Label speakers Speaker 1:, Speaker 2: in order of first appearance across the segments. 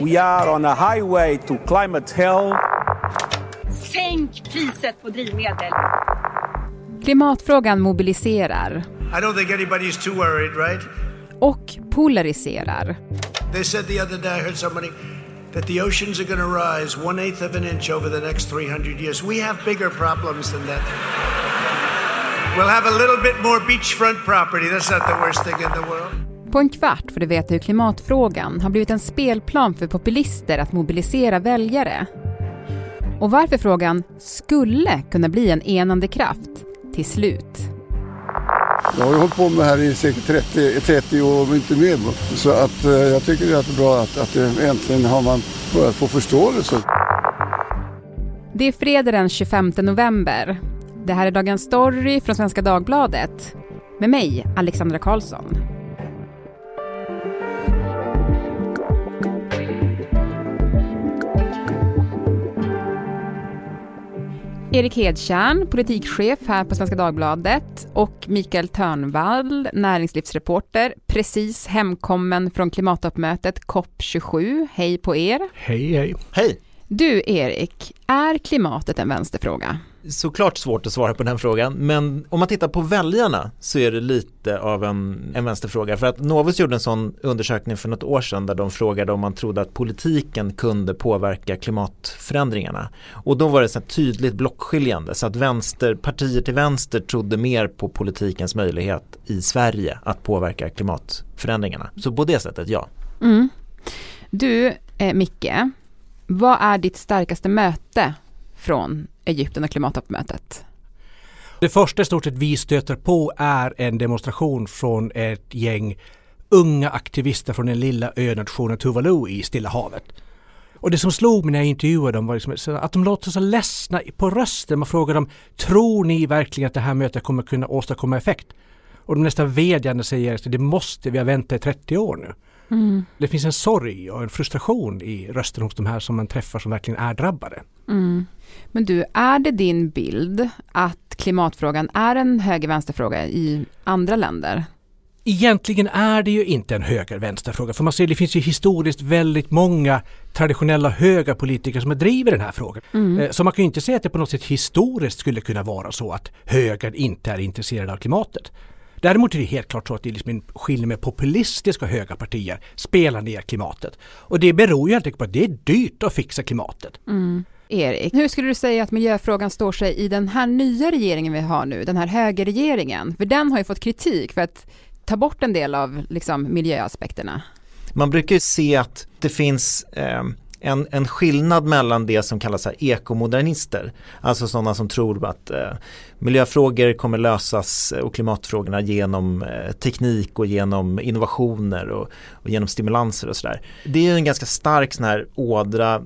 Speaker 1: We are on a highway to climate hell.
Speaker 2: Sänk priset på drivmedel.
Speaker 3: Klimatfrågan mobiliserar.
Speaker 4: I don't think anybody's too worried, right?
Speaker 3: Och polariserar.
Speaker 4: They said the other day, I heard somebody, that the oceans are going to rise one eighth of an inch over the next 300 years. We have bigger problems than that. We'll have a little bit more beachfront property. That's not the worst thing in the world.
Speaker 3: På en kvart får du veta hur klimatfrågan har blivit en spelplan för populister att mobilisera väljare. Och varför frågan skulle kunna bli en enande kraft till slut.
Speaker 5: Jag har ju hållit på med det här i säkert 30, 30 år, om inte mer. Så att eh, jag tycker det är bra att, att äntligen har man börjat få förståelse.
Speaker 3: Det är fredag den 25 november. Det här är Dagens Story från Svenska Dagbladet. Med mig, Alexandra Karlsson. Erik Hedtjärn, politikchef här på Svenska Dagbladet och Mikael Törnvall, näringslivsreporter, precis hemkommen från klimattoppmötet COP27. Hej på er!
Speaker 6: Hej, hej.
Speaker 7: Hej!
Speaker 3: Du, Erik, är klimatet en vänsterfråga?
Speaker 7: Såklart svårt att svara på den frågan, men om man tittar på väljarna så är det lite av en, en vänsterfråga. För att Novus gjorde en sån undersökning för något år sedan där de frågade om man trodde att politiken kunde påverka klimatförändringarna. Och då var det så tydligt blockskiljande så att vänsterpartier till vänster trodde mer på politikens möjlighet i Sverige att påverka klimatförändringarna. Så på det sättet, ja.
Speaker 3: Mm. Du, eh, Micke, vad är ditt starkaste möte från Egypten och klimattoppmötet?
Speaker 6: Det första stort sett vi stöter på är en demonstration från ett gäng unga aktivister från den lilla önationen Tuvalu i Stilla havet. Och det som slog mig när jag intervjuade dem var liksom att de låter så ledsna på rösten. Man frågar dem, tror ni verkligen att det här mötet kommer kunna åstadkomma effekt? Och de nästan vädjande säger att det måste, vi har väntat i 30 år nu. Mm. Det finns en sorg och en frustration i rösten hos de här som man träffar som verkligen är drabbade.
Speaker 3: Mm. Men du, är det din bild att klimatfrågan är en höger-vänsterfråga i andra länder?
Speaker 6: Egentligen är det ju inte en höger-vänsterfråga för man ser det finns ju historiskt väldigt många traditionella höga politiker som driver den här frågan. Mm. Eh, så man kan ju inte säga att det på något sätt historiskt skulle kunna vara så att högern inte är intresserad av klimatet. Däremot är det helt klart så att det är liksom en skillnad med populistiska höga partier spelar ner klimatet. Och det beror ju helt enkelt på att det är dyrt att fixa klimatet.
Speaker 3: Mm. Erik, hur skulle du säga att miljöfrågan står sig i den här nya regeringen vi har nu, den här högerregeringen? För den har ju fått kritik för att ta bort en del av liksom, miljöaspekterna.
Speaker 7: Man brukar ju se att det finns eh, en, en skillnad mellan det som kallas här ekomodernister, alltså sådana som tror att eh, miljöfrågor kommer lösas och klimatfrågorna genom eh, teknik och genom innovationer och, och genom stimulanser och sådär. Det är en ganska stark sån här ådra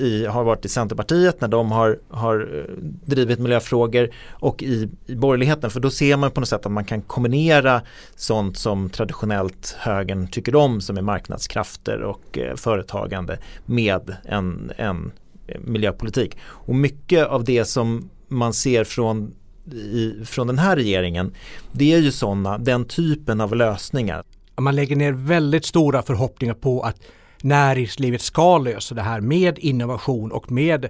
Speaker 7: i, har varit i Centerpartiet när de har, har eh, drivit miljöfrågor och i, i borgerligheten för då ser man på något sätt att man kan kombinera sånt som traditionellt högern tycker om som är marknadskrafter och eh, företagande med en, en eh, miljöpolitik. Och mycket av det som man ser från i, från den här regeringen det är ju sådana, den typen av lösningar.
Speaker 6: Man lägger ner väldigt stora förhoppningar på att näringslivet ska lösa det här med innovation och med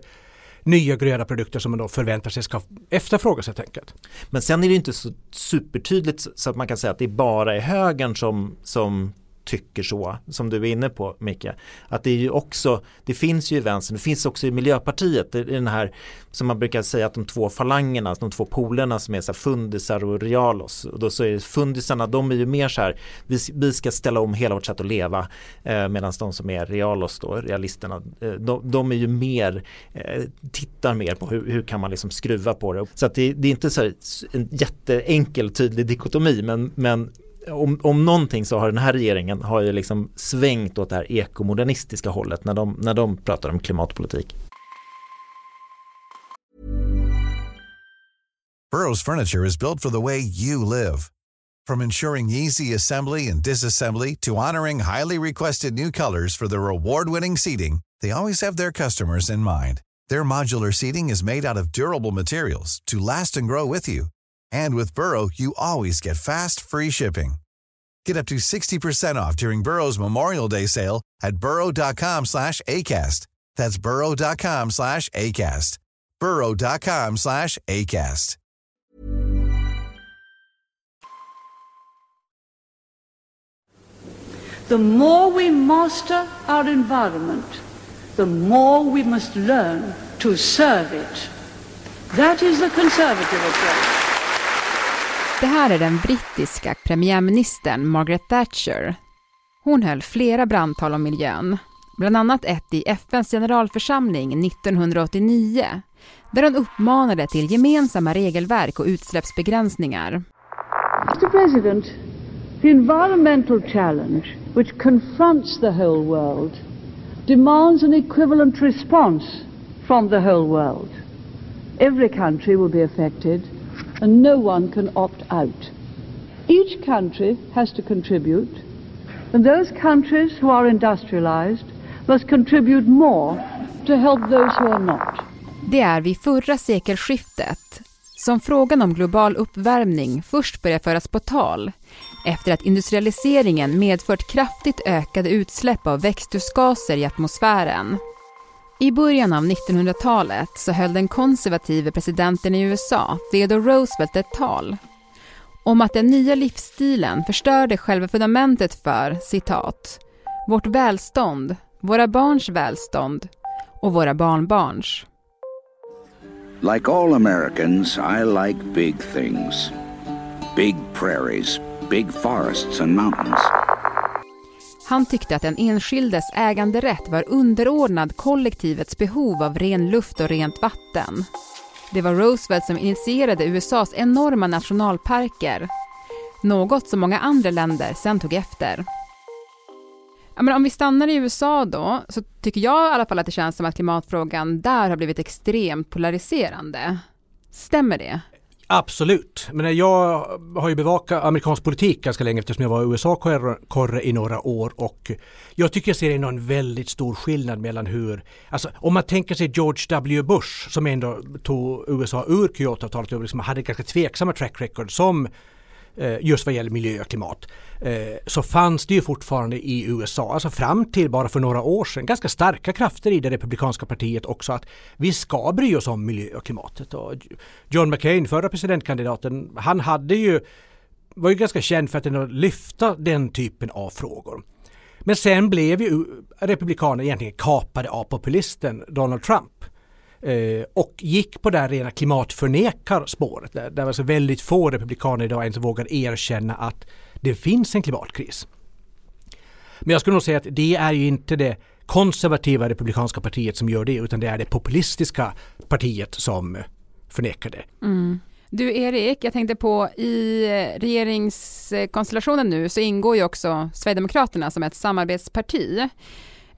Speaker 6: nya gröna produkter som man då förväntar sig ska efterfrågas helt enkelt.
Speaker 7: Men sen är det inte så supertydligt så att man kan säga att det bara är högern som, som tycker så, som du är inne på Micke. Att det är ju också, det finns ju i vänstern, det finns också i Miljöpartiet, i den här som man brukar säga att de två falangerna, de två polerna som är så här fundisar och realos. Och då så är fundisarna, de är ju mer så här, vi, vi ska ställa om hela vårt sätt att leva. Eh, Medan de som är realos då, realisterna, eh, de, de, är ju mer, eh, tittar mer på hur, hur kan man liksom skruva på det. Så att det, det är inte så en jätteenkel tydlig dikotomi men, men om, om någonting så har den här regeringen har ju liksom svängt åt det här ekomodernistiska hållet när de, när de pratar om klimatpolitik.
Speaker 8: Burrows furniture is built for the way you live. From ensuring easy assembly and disassembly to honoring highly requested new colors for their award-winning seating, they always have their customers in mind. Their modular seating is made out of durable materials to last and grow with you. And with Burrow, you always get fast, free shipping. Get up to 60% off during Burrow's Memorial Day sale at burrow.com slash ACAST. That's burrow.com slash ACAST. burrow.com slash ACAST.
Speaker 9: The more we master our environment, the more we must learn to serve it. That is the conservative approach.
Speaker 3: Det här är den brittiska premiärministern Margaret Thatcher. Hon höll flera brandtal om miljön, bland annat ett i FNs generalförsamling 1989, där hon uppmanade till gemensamma regelverk och utsläppsbegränsningar.
Speaker 9: Mr. President, the environmental challenge which confronts the whole world demands an equivalent response from the whole world. Every country will be affected and no one can opt out. Each country has to contribute and those countries who are industrialized must contribute more to help those who are not.
Speaker 3: Det är vid förra sekelskiftet som frågan om global uppvärmning först börjar föras på tal efter att industrialiseringen medfört kraftigt ökade utsläpp av växthusgaser i atmosfären. I början av 1900-talet så höll den konservative presidenten i USA, Theodore Roosevelt, ett tal om att den nya livsstilen förstörde själva fundamentet för, citat, vårt välstånd, våra barns välstånd och våra barnbarns.
Speaker 10: Like all Americans, I like big things. Big prairies, big forests and mountains.
Speaker 3: Han tyckte att den enskildes äganderätt var underordnad kollektivets behov av ren luft och rent vatten. Det var Roosevelt som initierade USAs enorma nationalparker. Något som många andra länder sen tog efter. Ja, men om vi stannar i USA då, så tycker jag i alla fall att det känns som att klimatfrågan där har blivit extremt polariserande. Stämmer det?
Speaker 6: Absolut, men eh, jag har ju bevakat amerikansk politik ganska länge eftersom jag var USA-korre i några år och jag tycker jag ser en väldigt stor skillnad mellan hur, alltså om man tänker sig George W. Bush som ändå tog USA ur Kyoto-avtalet och liksom hade ganska tveksamma track record som Eh, just vad gäller miljö och klimat, eh, så fanns det ju fortfarande i USA, alltså fram till bara för några år sedan, ganska starka krafter i det republikanska partiet också att vi ska bry oss om miljö och klimatet. Och John McCain, förra presidentkandidaten, han hade ju, var ju ganska känd för att lyfta den typen av frågor. Men sen blev ju republikanerna egentligen kapade av populisten Donald Trump. Eh, och gick på det här rena klimatförnekarspåret. Där, där alltså väldigt få republikaner idag ens vågar erkänna att det finns en klimatkris. Men jag skulle nog säga att det är ju inte det konservativa republikanska partiet som gör det utan det är det populistiska partiet som förnekar det.
Speaker 3: Mm. Du Erik, jag tänkte på i regeringskonstellationen nu så ingår ju också Sverigedemokraterna som ett samarbetsparti.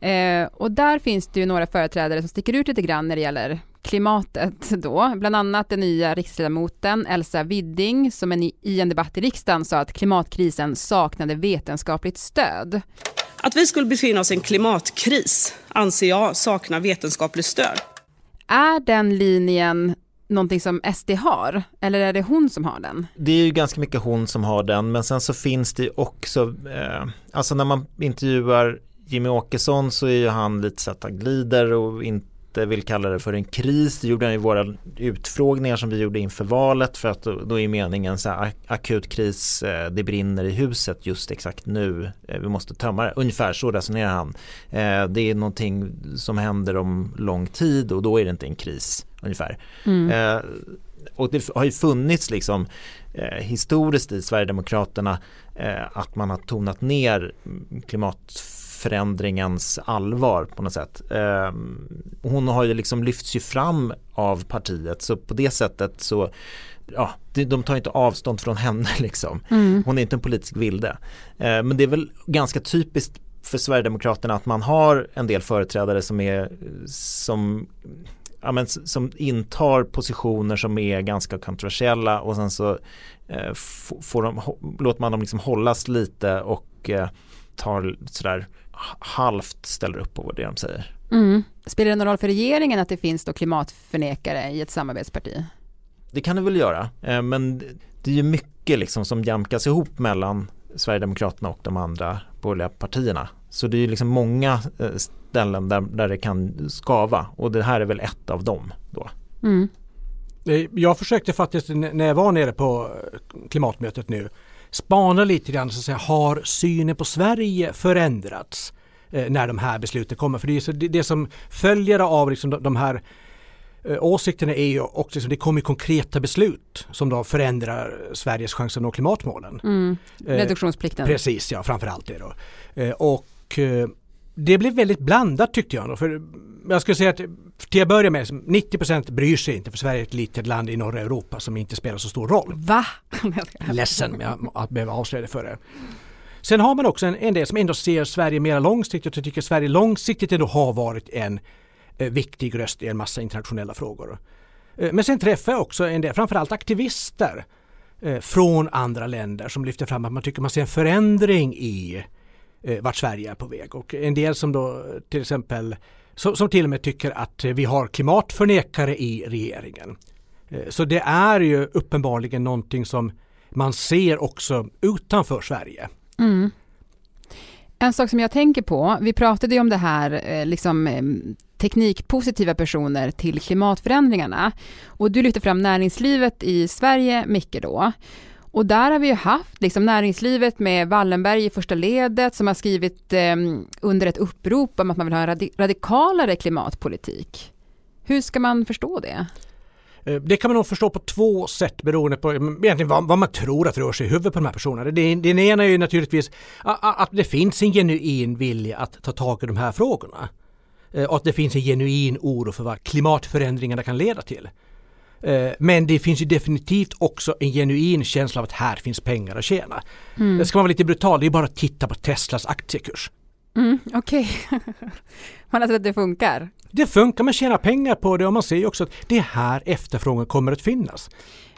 Speaker 3: Eh, och där finns det ju några företrädare som sticker ut lite grann när det gäller klimatet då, bland annat den nya riksledamoten Elsa Widding som en, i en debatt i riksdagen sa att klimatkrisen saknade vetenskapligt stöd.
Speaker 11: Att vi skulle befinna oss i en klimatkris anser jag saknar vetenskapligt stöd.
Speaker 3: Är den linjen någonting som SD har eller är det hon som har den?
Speaker 7: Det är ju ganska mycket hon som har den men sen så finns det också, eh, alltså när man intervjuar Jimmy Åkesson så är ju han lite så att han glider och inte vill kalla det för en kris. Det gjorde han i våra utfrågningar som vi gjorde inför valet för att då, är meningen så här akut kris, eh, det brinner i huset just exakt nu, eh, vi måste tömma det. Ungefär så resonerar han. Eh, det är någonting som händer om lång tid och då är det inte en kris ungefär. Mm. Och det har ju funnits liksom historiskt i Sverigedemokraterna att man har tonat ner klimat förändringens allvar på något sätt. Ehm, hon har ju liksom lyfts ju fram av partiet så på det sättet så ja, de tar inte avstånd från henne liksom. Mm. Hon är inte en politisk vilde. Ehm, men det är väl ganska typiskt för Sverigedemokraterna att man har en del företrädare som är som ja, men, som intar positioner som är ganska kontroversiella och sen så eh, får de, låter man dem liksom hållas lite och eh, tar sådär halvt ställer upp på det de säger.
Speaker 3: Mm. Spelar det någon roll för regeringen att det finns då klimatförnekare i ett samarbetsparti?
Speaker 7: Det kan det väl göra, eh, men det är ju mycket liksom som jämkas ihop mellan Sverigedemokraterna och de andra borgerliga partierna. Så det är liksom många eh, ställen där, där det kan skava och det här är väl ett av dem då.
Speaker 3: Mm.
Speaker 6: Eh, jag försökte faktiskt när jag var nere på klimatmötet nu spana lite grann så att säga, har synen på Sverige förändrats när de här besluten kommer? För det, är så, det, det som följer av liksom de, de här Eh, åsikterna är ju också liksom, det kommer konkreta beslut som då förändrar Sveriges chans att nå klimatmålen.
Speaker 3: Mm. Eh, Reduktionsplikten.
Speaker 6: Eh, precis, ja framförallt det då. Eh, och eh, det blev väldigt blandat tyckte jag. Då, för jag skulle säga att till att börja med 90% bryr sig inte för Sverige är ett litet land i norra Europa som inte spelar så stor roll.
Speaker 3: Va?
Speaker 6: Ledsen att behöva avslöja det för er. Sen har man också en, en del som ändå ser Sverige mer långsiktigt och tycker Sverige långsiktigt ändå har varit en Eh, viktig röst i en massa internationella frågor. Eh, men sen träffar jag också en del, framförallt aktivister eh, från andra länder som lyfter fram att man tycker man ser en förändring i Eh, vart Sverige är på väg. Och en del som då till exempel som, till och med tycker att vi har klimatförnekare i regeringen. Eh, så det är ju uppenbarligen någonting som man ser också utanför Sverige.
Speaker 3: Mm. En sak som jag tänker på, vi pratade ju om det här eh, liksom teknikpositiva personer till klimatförändringarna. Och du lyfter fram näringslivet i Sverige, Micke då. Och där har vi ju haft liksom näringslivet med Wallenberg i första ledet som har skrivit eh, under ett upprop om att man vill ha en radi radikalare klimatpolitik. Hur ska man förstå det?
Speaker 6: Eh, det kan man nog förstå på två sätt beroende på mm, egentligen vad, vad man tror att rör sig i huvudet på de här personerna. Det, den ena är ju naturligtvis att det finns en genuin vilja att ta tag i de här frågorna. Eh, och att det finns en genuin oro för vad klimatförändringarna kan leda till. Eh, men det finns ju definitivt också en genuin känsla av att här finns pengar att tjäna. Mm. Det ska man vara lite brutal, det är bara att titta på Teslas aktiekurs.
Speaker 3: Mm, Okej, okay. man har sett att det funkar.
Speaker 6: Det funkar, man tjänar pengar på det och man ser också att det är här efterfrågan kommer att finnas.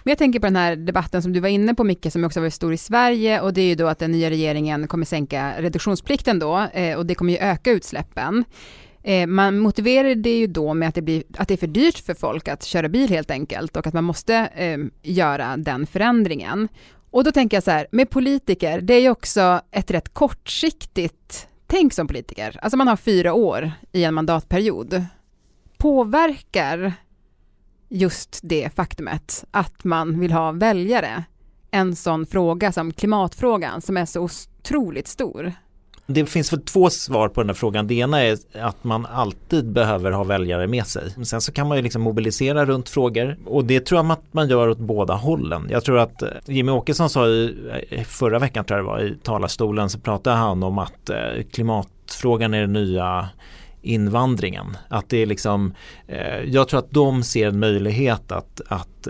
Speaker 3: Men jag tänker på den här debatten som du var inne på Micke, som också var stor i Sverige och det är ju då att den nya regeringen kommer sänka reduktionsplikten då eh, och det kommer ju öka utsläppen. Eh, man motiverar det ju då med att det, blir, att det är för dyrt för folk att köra bil helt enkelt och att man måste eh, göra den förändringen. Och då tänker jag så här, med politiker, det är ju också ett rätt kortsiktigt tänk som politiker. Alltså man har fyra år i en mandatperiod. Påverkar just det faktumet att man vill ha väljare en sån fråga som klimatfrågan som är så otroligt stor?
Speaker 7: Det finns väl två svar på den här frågan. Det ena är att man alltid behöver ha väljare med sig. Sen så kan man ju liksom mobilisera runt frågor och det tror jag att man gör åt båda hållen. Jag tror att eh, Jimmy Åkesson sa eh, i förra veckan tror jag det var i talarstolen så pratade han om att eh, klimatfrågan är den nya invandringen. Att det är liksom, jag tror att de ser en möjlighet att, att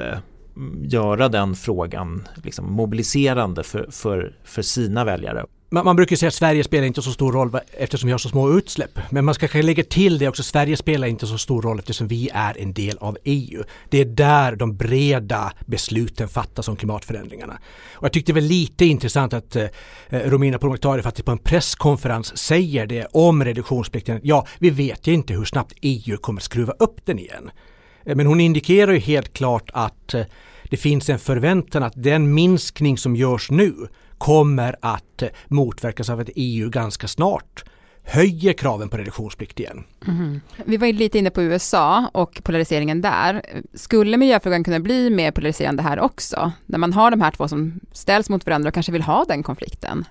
Speaker 7: göra den frågan liksom mobiliserande för, för, för sina väljare
Speaker 6: man, man brukar säga att Sverige spelar inte så stor roll eftersom vi har så små utsläpp. Men man ska kanske lägga till det också, Sverige spelar inte så stor roll eftersom vi är en del av EU. Det är där de breda besluten fattas om klimatförändringarna. Och jag tyckte det var lite intressant att eh, eh Romina Pourmokhtari faktiskt på en presskonferens säger det om reduktionsplikten. Ja, vi vet ju inte hur snabbt EU kommer skruva upp den igen. Eh, men hon indikerar ju helt klart att eh, det finns en förväntan att den minskning som görs nu kommer att motverkas av att EU ganska snart höjer kraven på reduktionsplikt igen.
Speaker 3: Mm. Vi var lite inne på USA och polariseringen där. Skulle miljöfrågan kunna bli mer polariserande här också? När man har de här två som ställs mot varandra och kanske vill ha den konflikten?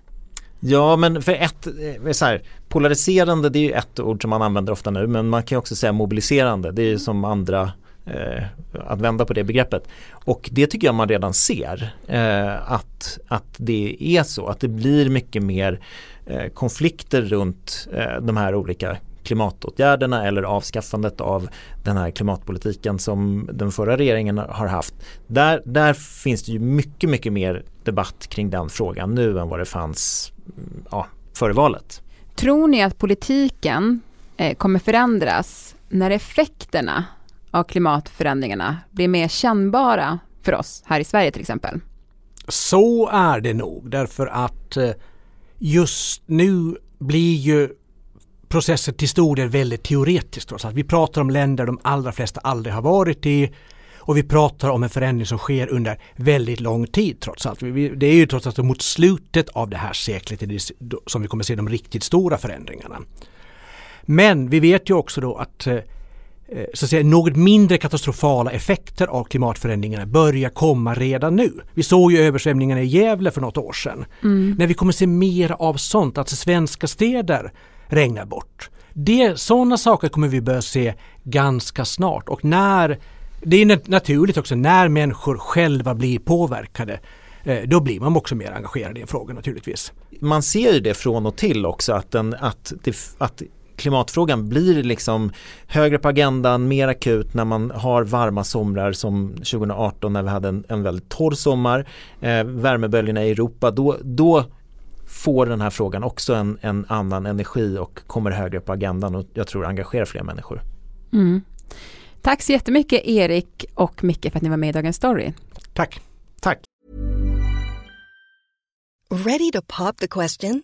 Speaker 7: Ja men för ett, eh, så här, polariserande det är ju ett ord som man använder ofta nu men man kan också säga mobiliserande. Det är ju som andra eh, att vända på det begreppet. Och det tycker jag man redan ser eh, att, att det är så, att det blir mycket mer eh, konflikter runt eh, de här olika klimatåtgärderna eller avskaffandet av den här klimatpolitiken som den förra regeringen har haft. Där, där finns det ju mycket, mycket mer debatt kring den frågan nu än vad det fanns mm, ja, före valet.
Speaker 3: Tror ni att politiken eh, kommer förändras när effekterna av klimatförändringarna blir mer kännbara för oss här i Sverige till exempel?
Speaker 6: Så är det nog därför att eh, just nu blir ju processen till stor del väldigt teoretisk. Trots att vi pratar om länder de allra flesta aldrig har varit i Och vi pratar om en förändring som sker under väldigt lång tid trots allt. Det är ju trots allt mot slutet av det här seklet som vi kommer se de riktigt stora förändringarna. Men vi vet ju också då att eh, så att säga, något mindre katastrofala effekter av klimatförändringarna börjar komma redan nu. Vi såg ju översvämningarna i Gävle för något år sedan. Mm. Men vi kommer se mer av sånt, att svenska städer regnar bort. Det, sådana saker kommer vi börja se ganska snart och när det är naturligt också när människor själva blir påverkade eh, då blir man också mer engagerad i en fråga naturligtvis.
Speaker 7: Man ser ju det från och till också att, den, att, det, att klimatfrågan blir liksom högre på agendan, mer akut när man har varma somrar som 2018 när vi hade en, en väldigt torr sommar, eh, värmeböljorna i Europa, då, då får den här frågan också en, en annan energi och kommer högre på agendan och jag tror engagerar fler människor.
Speaker 3: Mm. Tack så jättemycket Erik och Micke för att ni var med i Dagens Story.
Speaker 6: Tack.
Speaker 7: Tack.
Speaker 12: Ready to pop the question?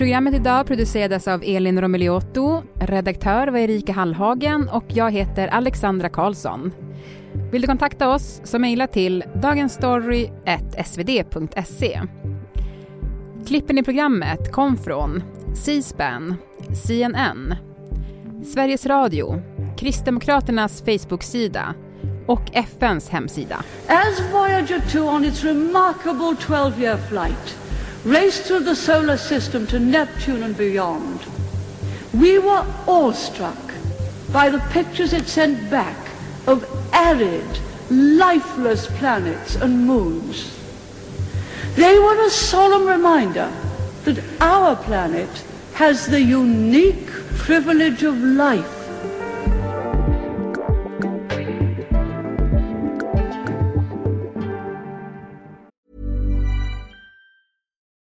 Speaker 3: Programmet idag producerades av Elin Romeliotto, redaktör var Erika Hallhagen och jag heter Alexandra Karlsson. Vill du kontakta oss så mejla till dagensstory.svd.se. Klippen i programmet kom från C-SPAN, CNN, Sveriges Radio, Kristdemokraternas Facebook-sida och FNs hemsida.
Speaker 9: As Voyager 2 on its remarkable 12-year flight raced through the solar system to Neptune and beyond, we were awestruck by the pictures it sent back of arid, lifeless planets and moons. They were a solemn reminder that our planet has the unique privilege of life.